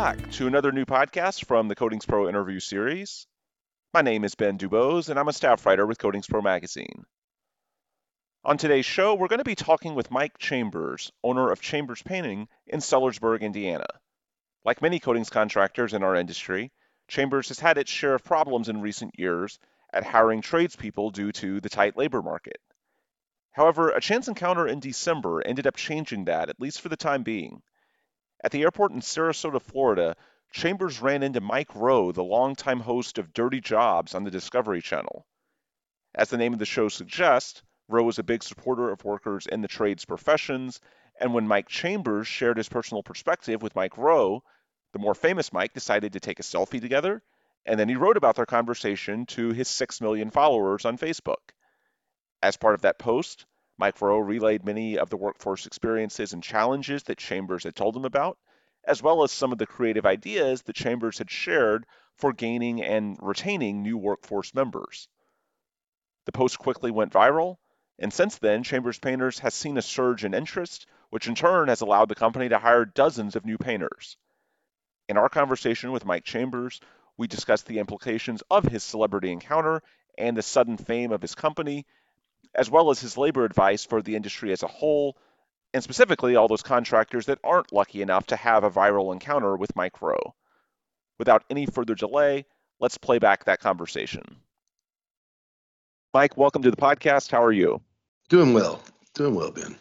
Back to another new podcast from the Coatings Pro interview series. My name is Ben Dubose, and I'm a staff writer with Coatings Pro magazine. On today's show, we're going to be talking with Mike Chambers, owner of Chambers Painting in Sellersburg, Indiana. Like many coatings contractors in our industry, Chambers has had its share of problems in recent years at hiring tradespeople due to the tight labor market. However, a chance encounter in December ended up changing that, at least for the time being. At the airport in Sarasota, Florida, Chambers ran into Mike Rowe, the longtime host of Dirty Jobs on the Discovery Channel. As the name of the show suggests, Rowe is a big supporter of workers in the trades professions, and when Mike Chambers shared his personal perspective with Mike Rowe, the more famous Mike decided to take a selfie together, and then he wrote about their conversation to his 6 million followers on Facebook. As part of that post, Mike Rowe relayed many of the workforce experiences and challenges that Chambers had told him about, as well as some of the creative ideas that Chambers had shared for gaining and retaining new workforce members. The post quickly went viral, and since then, Chambers Painters has seen a surge in interest, which in turn has allowed the company to hire dozens of new painters. In our conversation with Mike Chambers, we discussed the implications of his celebrity encounter and the sudden fame of his company, as well as his labor advice for the industry as a whole, and specifically all those contractors that aren't lucky enough to have a viral encounter with Mike Rowe. Without any further delay, let's play back that conversation. Mike, welcome to the podcast. How are you? Doing well. Doing well, Ben.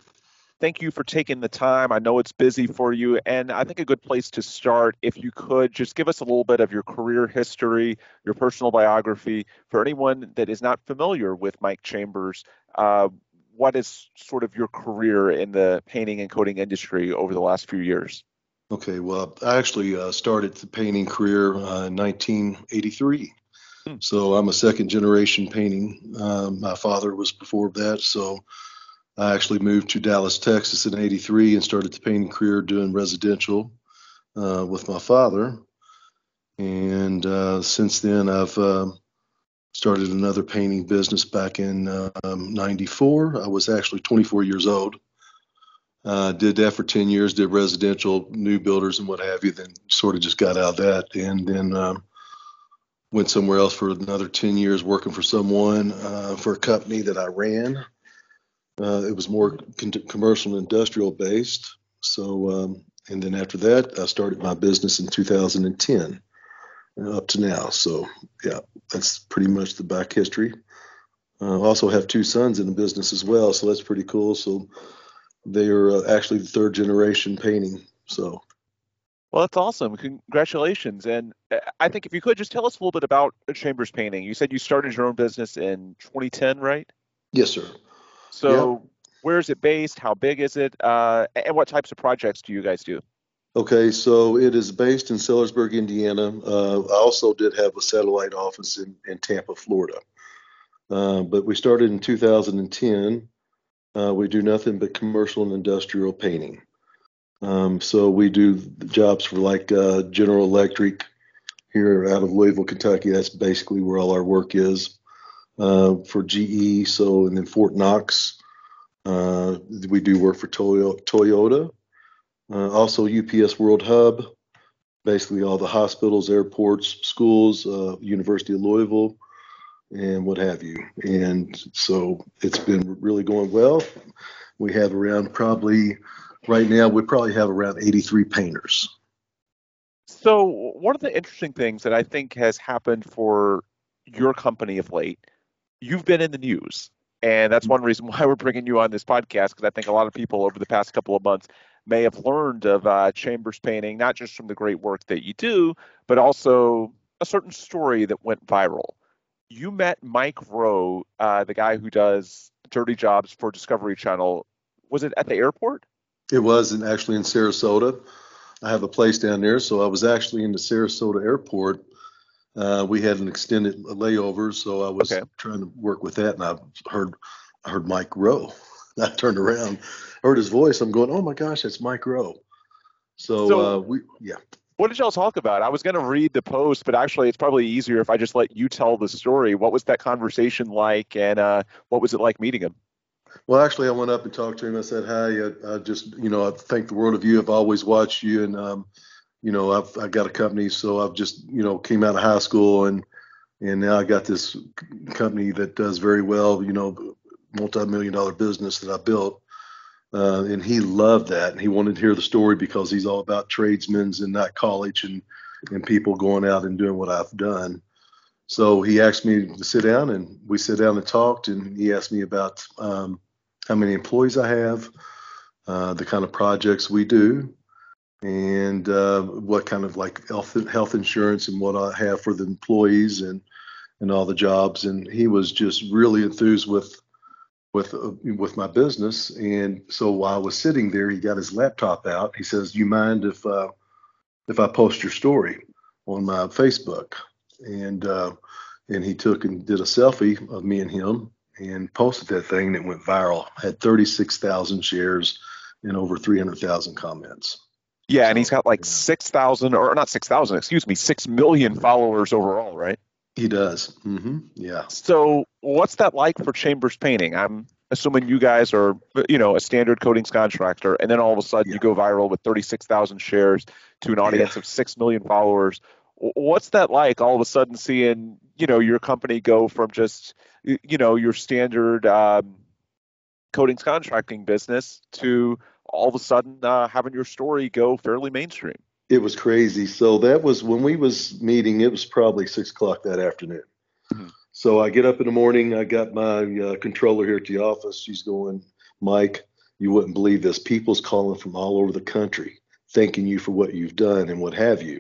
Thank you for taking the time. I know it's busy for you, and I think a good place to start, if you could, just give us a little bit of your career history, your personal biography. For anyone that is not familiar with Mike Chambers, uh, what is sort of your career in the painting and coating industry over the last few years? Okay, well, I actually uh, started the painting career uh, in 1983. Hmm. So I'm a second generation painting. Um, my father was before that, so I actually moved to Dallas, Texas in 83 and started the painting career doing residential uh, with my father. And uh, since then, I've uh, started another painting business back in um, 94. I was actually 24 years old. Did that for 10 years, did residential, new builders, and what have you, then sort of just got out of that. And then um, went somewhere else for another 10 years working for someone uh, for a company that I ran uh, it was more con- commercial and industrial based. So, um, and then after that, I started my business in 2010 uh, up to now. So, yeah, that's pretty much the back history. Uh, also have two sons in the business as well, so that's pretty cool. So they are uh, actually the third generation painting. So. Well, that's awesome. Congratulations. And uh, I think if you could just tell us a little bit about Chambers Painting. You said you started your own business in 2010, right? Yes, sir. So, yep. where is it based? How big is it? Uh, and what types of projects do you guys do? Okay, so it is based in Sellersburg, Indiana. Uh, I also did have a satellite office in, in Tampa, Florida. Uh, but we started in 2010. Uh, we do nothing but commercial and industrial painting. Um, so we do jobs for like uh, General Electric here out of Louisville, Kentucky. That's basically where all our work is uh, for GE. So, and then Fort Knox, uh, we do work for Toyota. Uh, also, UPS World Hub, basically all the hospitals, airports, schools, uh, University of Louisville, and what have you. And so it's been really going well. We have around probably right now we probably have around 83 painters. So one of the interesting things that I think has happened for your company of late you've been in the news. And that's mm-hmm. one reason why we're bringing you on this podcast, because I think a lot of people over the past couple of months may have learned of uh, Chambers painting, not just from the great work that you do, but also a certain story that went viral. You met Mike Rowe, uh, the guy who does dirty jobs for Discovery Channel. Was it at the airport? It was in, actually in Sarasota. I have a place down there, so I was actually in the Sarasota airport uh, we had an extended layover, so I was okay. trying to work with that, and I heard I heard Mike Rowe. I turned around, heard his voice. I'm going, oh my gosh, that's Mike Rowe. So, so uh, we yeah. What did y'all talk about? I was going to read the post, but actually, it's probably easier if I just let you tell the story. What was that conversation like, and uh, what was it like meeting him? Well, actually, I went up and talked to him. I said, "Hi, I, I just, you know, I thank the world of you. I've always watched you, and um, you know, I've I got a company, so I've just you know came out of high school and and now I got this company that does very well, you know, multi-million dollar business that I built. Uh, and he loved that, and he wanted to hear the story because he's all about tradesmen's and not college and and people going out and doing what I've done. So he asked me to sit down, and we sat down and talked. And he asked me about um, how many employees I have, uh, the kind of projects we do, and uh, what kind of like health health insurance and what I have for the employees and and all the jobs. And he was just really enthused with with uh, with my business. And so while I was sitting there, he got his laptop out. He says, "Do you mind if uh, if I post your story on my Facebook?" And uh, and he took and did a selfie of me and him and posted that thing, and it went viral. Had 36,000 shares and over 300,000 comments. Yeah, and he's got like 6,000 or not 6,000, excuse me, 6 million followers overall, right? He does. Mm-hmm. Yeah. So, what's that like for Chambers Painting? I'm assuming you guys are, you know, a standard coatings contractor, and then all of a sudden yeah. you go viral with 36,000 shares to an audience yeah. of 6 million followers. What's that like all of a sudden seeing, you know, your company go from just, you know, your standard um, coatings contracting business to all of a sudden uh, having your story go fairly mainstream? It was crazy. So that was when we was meeting. It was probably six o'clock that afternoon. Mm-hmm. So I get up in the morning. I got my uh, controller here at the office. She's going, Mike, you wouldn't believe this. People's calling from all over the country, thanking you for what you've done and what have you.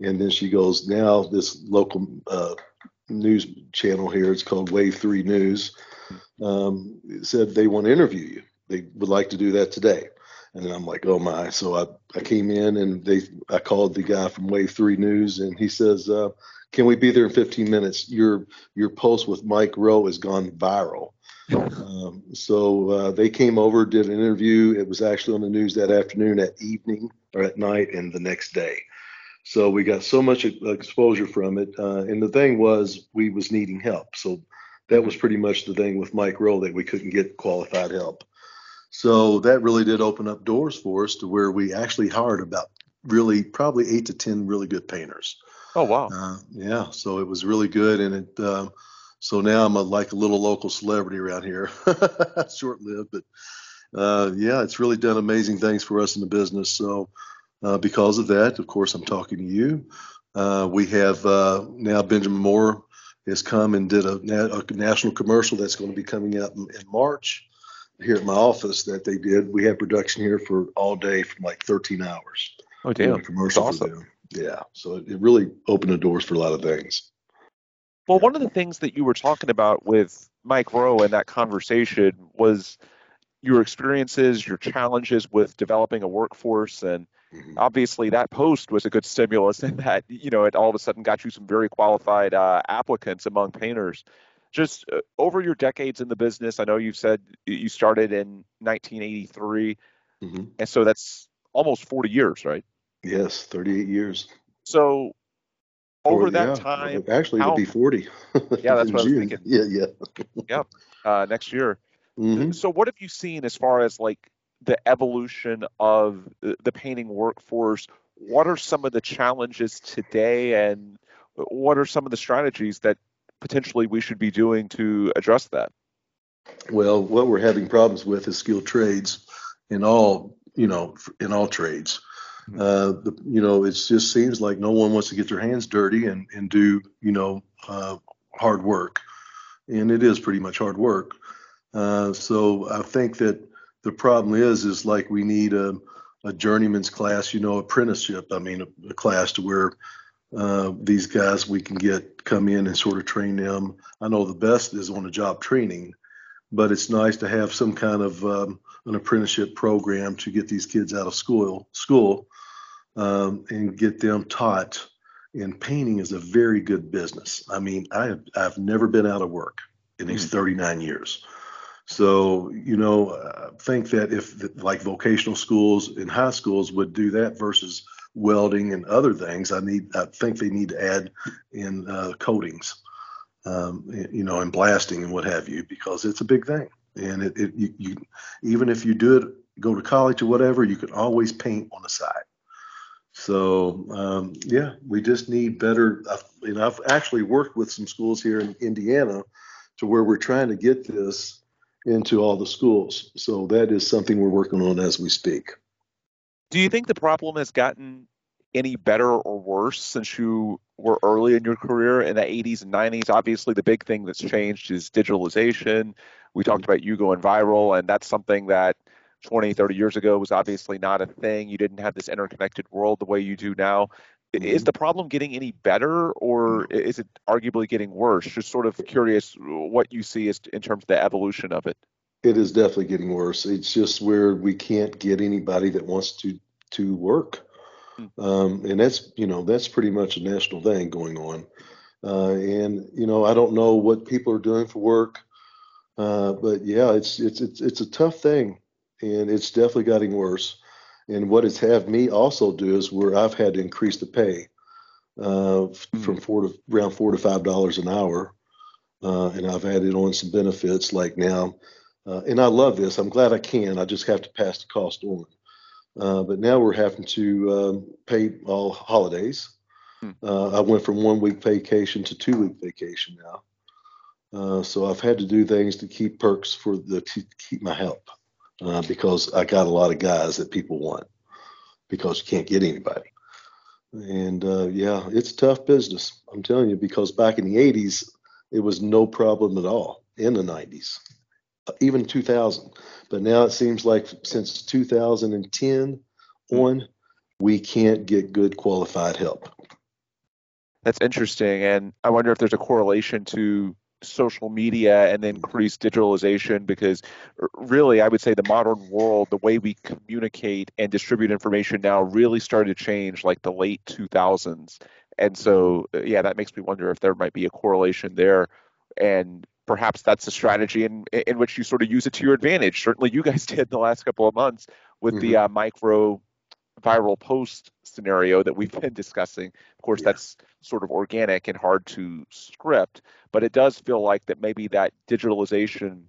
And then she goes, now this local uh, news channel here, it's called Wave Three News, um, said they want to interview you. They would like to do that today. And I'm like, oh my. So I, I came in and they I called the guy from Wave Three News and he says, uh, can we be there in 15 minutes? Your your post with Mike Rowe has gone viral. Um, so uh, they came over, did an interview. It was actually on the news that afternoon, at evening, or at night, and the next day. So we got so much exposure from it. Uh, and the thing was, we was needing help. So that was pretty much the thing with Mike Rowe that we couldn't get qualified help. So that really did open up doors for us to where we actually hired about really probably eight to ten really good painters. Oh wow! Uh, yeah, so it was really good, and it. Uh, so now I'm a, like a little local celebrity around here. Short lived, but uh, yeah, it's really done amazing things for us in the business. So uh, because of that, of course, I'm talking to you. Uh, we have uh, now Benjamin Moore has come and did a, a, national commercial that's going to be coming out in, in March here at my office that they did. We had production here for all day from like 13 hours. Oh, damn. Commercial That's awesome. Yeah. So it, it really opened the doors for a lot of things. Well, one of the things that you were talking about with Mike Rowe in that conversation was your experiences, your challenges with developing a workforce. And mm-hmm. obviously, that post was a good stimulus in that, you know, it all of a sudden got you some very qualified uh, applicants among painters just uh, over your decades in the business, I know you've said you started in 1983, mm-hmm. and so that's almost 40 years, right? Yes, 38 years. So over 40, that yeah. time, actually, how, it'll be 40. yeah, that's what I was thinking. Yeah, yeah. yep, uh, next year. Mm-hmm. So what have you seen as far as like the evolution of the painting workforce? What are some of the challenges today, and what are some of the strategies that potentially we should be doing to address that? Well, what we're having problems with is skilled trades in all, you know, in all trades. Mm-hmm. Uh, the, you know, it just seems like no one wants to get their hands dirty and, and do, you know, uh, hard work. And it is pretty much hard work. Uh, so I think that the problem is, is like we need a, a journeyman's class, you know, apprenticeship. I mean, a, a class to where uh, these guys we can get come in and sort of train them. I know the best is on the job training, but it's nice to have some kind of um, an apprenticeship program to get these kids out of school school um, and get them taught. And painting is a very good business. I mean, I have, I've never been out of work in these mm. 39 years. So, you know, I think that if like vocational schools and high schools would do that versus welding and other things. I need, I think they need to add in uh, coatings, um, you know, and blasting and what have you, because it's a big thing. And it, it you, you, even if you do it, go to college or whatever, you can always paint on the side. So um, yeah, we just need better. Uh, you know, I've actually worked with some schools here in Indiana to where we're trying to get this into all the schools. So that is something we're working on as we speak. Do you think the problem has gotten any better or worse since you were early in your career in the 80s and 90s? Obviously, the big thing that's changed is digitalization. We talked about you going viral, and that's something that 20, 30 years ago was obviously not a thing. You didn't have this interconnected world the way you do now. Mm-hmm. Is the problem getting any better or is it arguably getting worse? Just sort of curious what you see as in terms of the evolution of it. It is definitely getting worse. It's just where we can't get anybody that wants to to work, hmm. um, and that's you know that's pretty much a national thing going on. Uh, and you know I don't know what people are doing for work, uh, but yeah, it's it's it's it's a tough thing and it's definitely getting worse. And what it's had me also do is where I've had to increase the pay uh, mm. from four to around four to five dollars an hour, uh, and I've added on some benefits like now. Uh, and I love this. I'm glad I can. I just have to pass the cost on. Uh, but now we're having to um, pay all holidays. Hmm. Uh, I went from one week vacation to two week vacation now. Uh, so I've had to do things to keep perks for the to keep my help uh, because I got a lot of guys that people want because you can't get anybody. And uh, yeah, it's tough business. I'm telling you, because back in the 80s, it was no problem at all in the 90s, even 2000. But now it seems like since 2010 on, we can't get good qualified help. That's interesting. And I wonder if there's a correlation to social media and increased digitalization because really i would say the modern world the way we communicate and distribute information now really started to change like the late 2000s and so uh, yeah that makes me wonder if there might be a correlation there and perhaps that's a strategy in in which you sort of use it to your advantage certainly you guys did the last couple of months with mm-hmm. the uh, Mike Rowe viral post scenario that we've been discussing. Of course, yeah. that's sort of organic and hard to script, but it does feel like that maybe that digitalization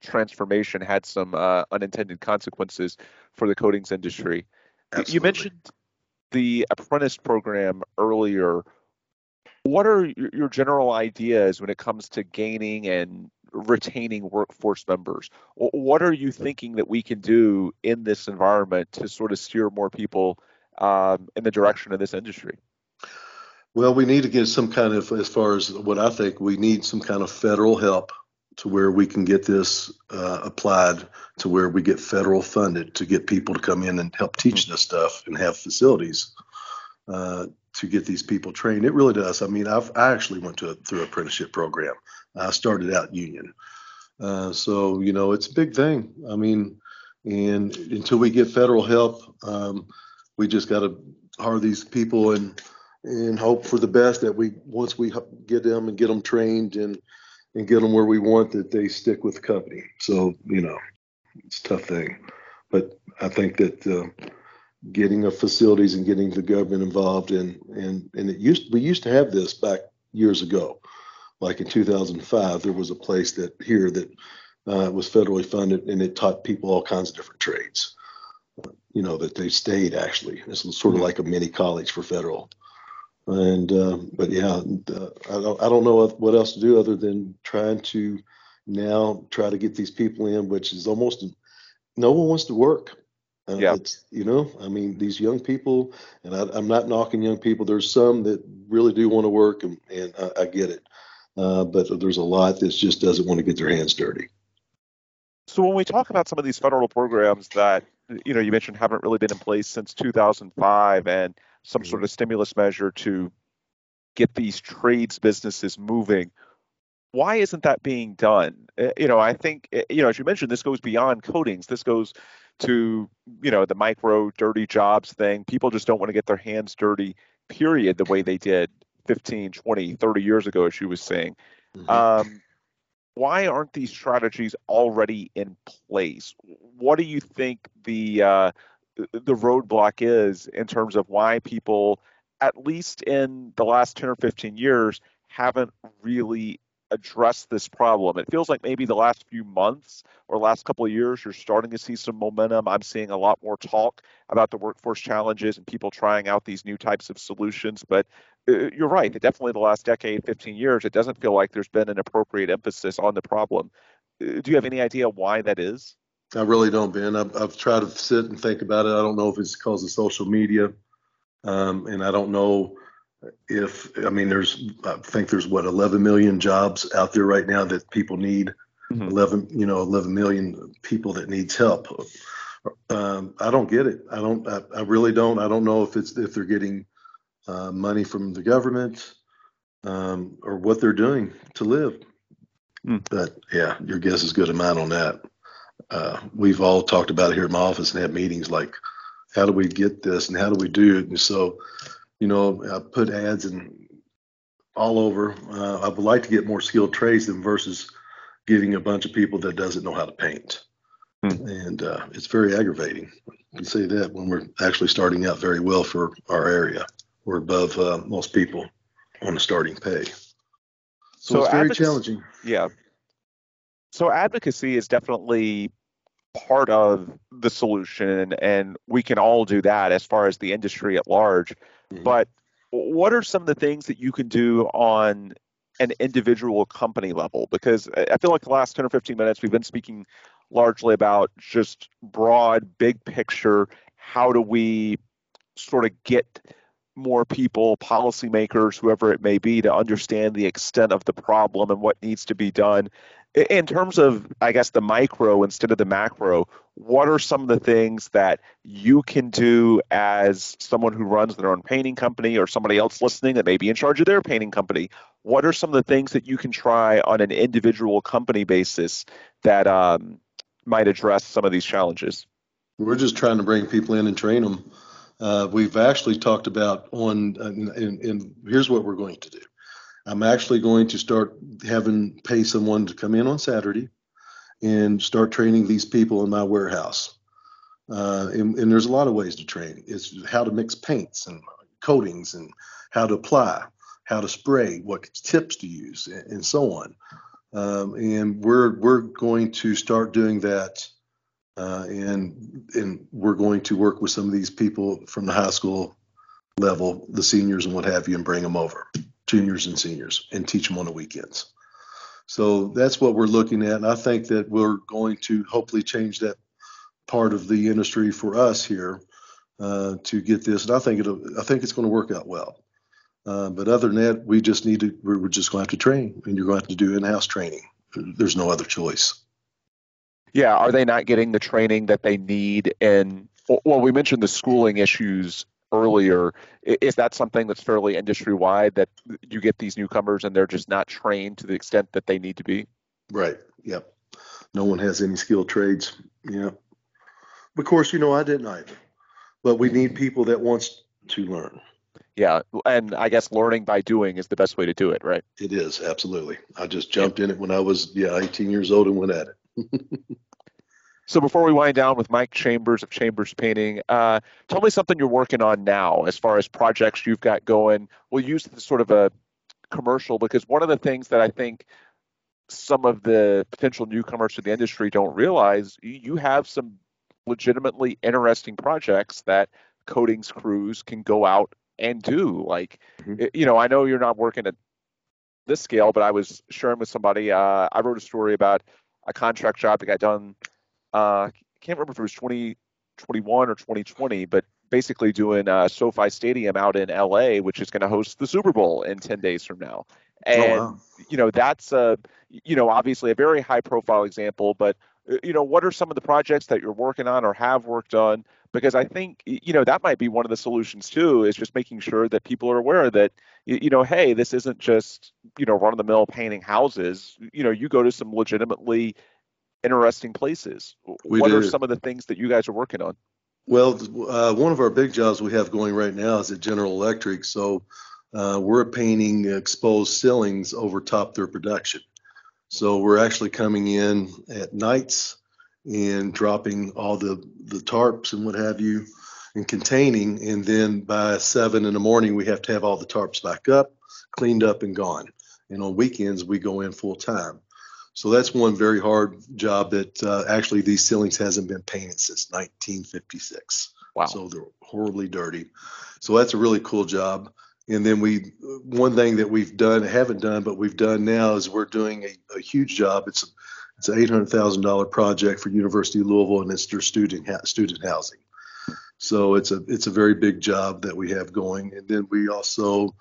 transformation had some uh, unintended consequences for the coatings industry. Absolutely. You mentioned the apprentice program earlier. What are your general ideas when it comes to gaining and retaining workforce members. What are you thinking that we can do in this environment to sort of steer more people um, in the direction of this industry? Well, we need to get some kind of, as far as what I think, we need some kind of federal help to where we can get this uh, applied to where we get federal funded to get people to come in and help teach this stuff and have facilities uh, to get these people trained. It really does. I mean, I've I actually went to a, through apprenticeship program. I started out union, uh, so you know it's a big thing. I mean, and until we get federal help, um, we just got to hire these people and and hope for the best that we once we get them and get them trained and and get them where we want that they stick with the company. So you know, it's a tough thing, but I think that. Uh, getting the facilities and getting the government involved in and and it used we used to have this back years ago. Like in 2005 there was a place that here that uh, was federally funded and it taught people all kinds of different trades. You know that they stayed actually. It's sort of mm-hmm. like a mini college for federal. And uh, but yeah uh, I, don't, I don't know what else to do other than trying to now try to get these people in which is almost no one wants to work uh, yeah. You know, I mean, these young people, and I, am not knocking young people. There's some that really do want to work, and, and I, I get it. Uh, but there's a lot that just doesn't want to get their hands dirty. So when we talk about some of these federal programs that you know you mentioned haven't really been in place since 2005, and some sort mm-hmm. of stimulus measure to get these trades businesses moving, why isn't that being done? Uh, you know, I think you know as you mentioned, this goes beyond coatings. This goes to you know the Mike Rowe dirty jobs thing people just don't want to get their hands dirty period the way they did 15 20 30 years ago as she was saying mm-hmm. um, why aren't these strategies already in place what do you think the uh, the roadblock is in terms of why people at least in the last 10 or 15 years haven't really address this problem? It feels like maybe the last few months or last couple of years, you're starting to see some momentum. I'm seeing a lot more talk about the workforce challenges and people trying out these new types of solutions. But uh, you're right, definitely the last decade, 15 years, it doesn't feel like there's been an appropriate emphasis on the problem. Uh, do you have any idea why that is? I really don't, Ben. I've, I've tried to sit and think about it. I don't know if it's because of social media, um, and I don't know if I mean there's I think there's what 11 million jobs out there right now that people need. Mm-hmm. 11 you know 11 million people that needs help. Um, I don't get it. I don't. I, I, really don't. I don't know if it's if they're getting uh, money from the government um, or what they're doing to live. Mm. But yeah, your guess is good as mine on that. Uh, we've all talked about it here in my office and had meetings like, how do we get this and how do we do it? And so you know, I put ads and all over. Uh, I would like to get more skilled trades than versus getting a bunch of people that doesn't know how to paint. Hmm. And uh, it's very aggravating. You say that when we're actually starting out very well for our area. We're above uh, most people on the starting pay. So, so it's very challenging. Yeah. So advocacy is definitely part of the solution, and we can all do that as far as the industry at large. Mm-hmm. But what are some of the things that you can do on an individual company level? Because I feel like the last 10 or 15 minutes we've been speaking largely about just broad, big picture. How do we sort of get more people, policymakers, whoever it may be, to understand the extent of the problem and what needs to be done? in terms of i guess the micro instead of the macro what are some of the things that you can do as someone who runs their own painting company or somebody else listening that may be in charge of their painting company? What are some of the things that you can try on an individual company basis that um, might address some of these challenges? We're just trying to bring people in and train them uh, we've actually talked about on and, and here's what we're going to do I'm actually going to start having pay someone to come in on Saturday and start training these people in my warehouse. Uh, and, and, there's a lot of ways to train. It's how to mix paints and coatings and how to apply, how to spray, what tips to use, and, and so on. Um, and we're we're going to start doing that, uh, and and we're going to work with some of these people from the high school level, the seniors and what have you, and bring them over juniors and seniors and teach them on the weekends. So that's what we're looking at. And I think that we're going to hopefully change that part of the industry for us here uh, to get this. And I think it'll, I think it's going to work out well. Uh, but other than that, we just need to, we're just going to have to train and you're going to have to do in-house training. There's no other choice. Yeah. Are they not getting the training that they need? And well, we mentioned the schooling issues earlier. Is that something that's fairly industry wide that you get these newcomers and they're just not trained to the extent that they need to be? Right. Yep. No one has any skilled trades. Yeah. Of course, you know I didn't either, but we need people that wants to learn. Yeah, and I guess learning by doing is the best way to do it, right? It is absolutely. I just jumped in it when I was yeah 18 years old and went at it. So before we wind down with Mike Chambers of Chambers Painting, uh, tell me something you're working on now as far as projects you've got going. We'll use this sort of a commercial because one of the things that I think some of the potential newcomers to the industry don't realize, you have some legitimately interesting projects that coatings crews can go out and do. Like, mm-hmm. you know, I know you're not working at this scale, but I was sharing with somebody. Uh, I wrote a story about a contract job that got done uh, can't remember if it was 2021 or 2020, but basically doing uh, SoFi Stadium out in LA, which is going to host the Super Bowl in 10 days from now. Oh, and, oh, wow. you know, that's a, you know, obviously a very high profile example, but, uh, you know, what are some of the projects that you're working on or have worked on? Because I think, you know, that might be one of the solutions too, is just making sure that people are aware that, you know, hey, this isn't just, you know, run of the mill painting houses. You know, you go to some legitimately interesting places. We what do. are some of the things that you guys are working on? Well, uh, one of our big jobs we have going right now is at General Electric. So uh, we're painting exposed ceilings over top their production. So we're actually coming in at nights and dropping all the, the tarps and what have you and containing. And then by seven in the morning, we have to have all the tarps back up, cleaned up, and gone. and on weekends we go in full time. So that's one very hard job that uh, actually these ceilings hasn't been painted since 1956. Wow. So they're horribly dirty. So that's a really cool job. And then we, one thing that we've done, haven't done, but we've done now is we're doing a, a huge job. It's a, it's an eight hundred thousand dollar project for University of Louisville, and it's their student student housing. So it's a it's a very big job that we have going. And then we also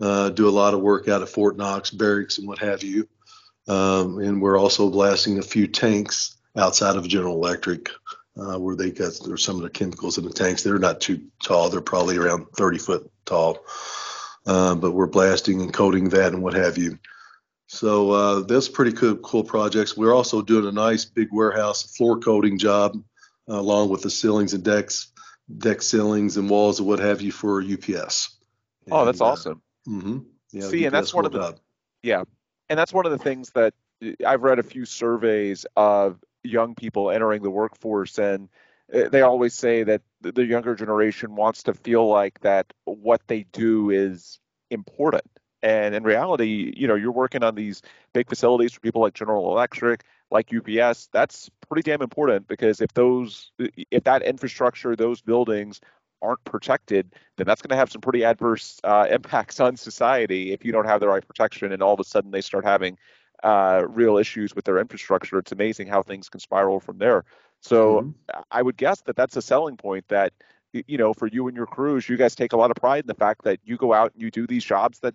uh, do a lot of work out of Fort Knox barracks and what have you. Um, and we're also blasting a few tanks outside of General Electric, uh, where they got there's some of the chemicals in the tanks. They're not too tall; they're probably around 30 foot tall. Uh, but we're blasting and coating that and what have you. So uh, that's pretty cool, cool projects. We're also doing a nice big warehouse floor coating job, uh, along with the ceilings and decks, deck ceilings and walls and what have you for UPS. Oh, that's And, uh, awesome. Mm-hmm. Yeah, See, and that's one of the-. Yeah. And that's one of the things that uh, I've read a few surveys of young people entering the workforce, and uh, they always say that the younger generation wants to feel like that what they do is important. And in reality, you know, you're working on these big facilities for people like General Electric, like UPS. That's pretty damn important because if those, if that infrastructure, those buildings aren't protected, then that's going to have some pretty adverse uh, impacts on society if you don't have the right protection and all of a sudden they start having uh, real issues with their infrastructure. It's amazing how things can spiral from there. So Mhm. I would guess that that's a selling point that, you know, for you and your crews, you guys take a lot of pride in the fact that you go out and you do these jobs that,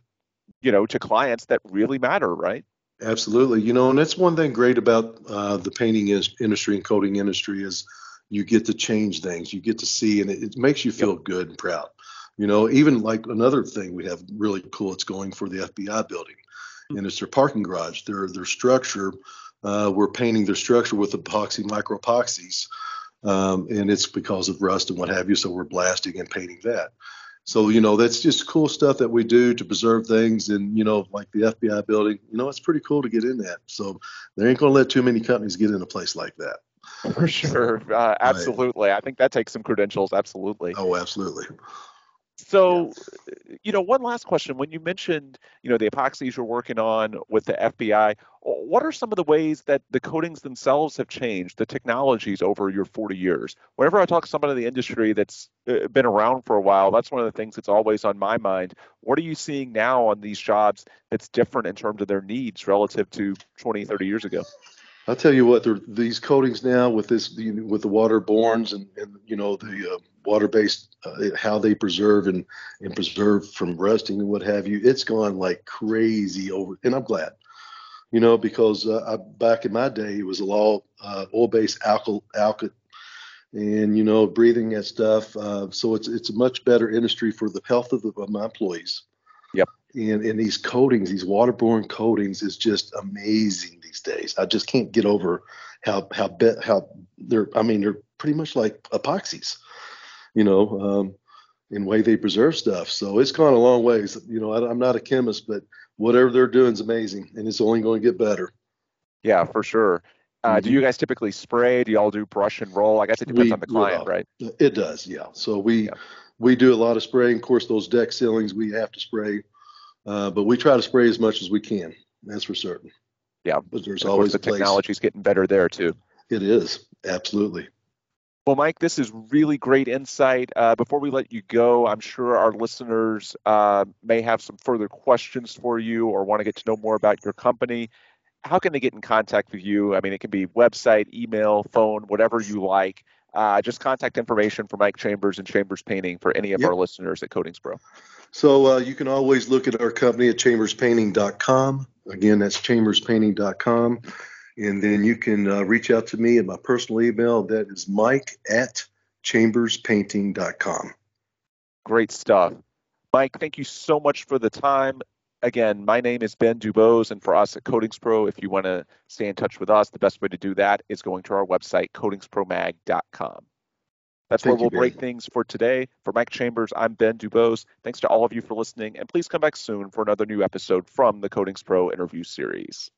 you know, to clients that really matter, right? Absolutely. You know, and that's one thing great about uh, the painting is, industry and coating industry is you get to change things. You get to see, and it, it makes you feel good and proud. You know, even like another thing we have really cool. It's going for the FBI building, and it's their parking garage. Their their structure. Uh, we're painting their structure with epoxy micro epoxies, um, and it's because of rust and what have you. So we're blasting and painting that. So you know that's just cool stuff that we do to preserve things, and you know like the FBI building, you know it's pretty cool to get in that. So they ain't gonna let too many companies get in a place like that. For sure. Uh, absolutely. I think that takes some credentials. Absolutely. Oh, absolutely. So, you know, one last question. When you mentioned, you know, the epoxies you're working on with the FBI, what are some of the ways that the coatings themselves have changed, the technologies over your 40 years? Whenever I talk to somebody in the industry that's been around for a while, that's one of the things that's always on my mind. What are you seeing now on these jobs that's different in terms of their needs relative to 20, 30 years ago? I'll tell you what, these coatings now with this, you with the waterborns and, and you know the uh, water-based, uh, how they preserve and and preserve from rusting and what have you, it's gone like crazy over, and I'm glad, you know, because uh, I, back in my day it was all uh, oil-based alkyl alkyd, and you know breathing that stuff. Uh, so it's it's a much better industry for the health of, the, of my employees. Yep. And and these coatings, these waterborne coatings, is just amazing these days. I just can't get over how how be, how they're. I mean, they're pretty much like epoxies, you know, um, in way they preserve stuff. So it's gone a long ways. You know, I, I'm not a chemist, but whatever they're doing is amazing, and it's only going to get better. Yeah, for sure. Uh, Do Mhm. you guys typically spray? Do y'all do brush and roll? I guess it depends We on the client, right? It does, yeah. So we Yeah. we do a lot of spraying. Of course, those deck ceilings we have to spray, uh, but we try to spray as much as we can. That's for certain. Yeah. But there's always the technology's getting better there too. It is absolutely. Well, Mike, this is really great insight. Uh, before we let you go, I'm sure our listeners uh, may have some further questions for you or want to get to know more about your company. How can they get in contact with you? I mean, it can be website, email, phone, whatever you like. Uh, just contact information for Mike Chambers and Chambers Painting for any of Yep. our listeners at Coatings Pro. So uh, you can always look at our company at chamberspainting.com. Again, that's chamberspainting.com. And then you can uh, reach out to me at my personal email. That is mike at chamberspainting.com. Great stuff. Mike, thank you so much for the time. Again, my name is Ben Dubose, and for us at Coatings Pro, if you want to stay in touch with us, the best way to do that is going to our website, coatingspromag.com. That's where Thank you, we'll Ben. break things for today. For Mike Chambers, I'm Ben Dubose. Thanks to all of you for listening, and please come back soon for another new episode from the Coatings Pro interview series.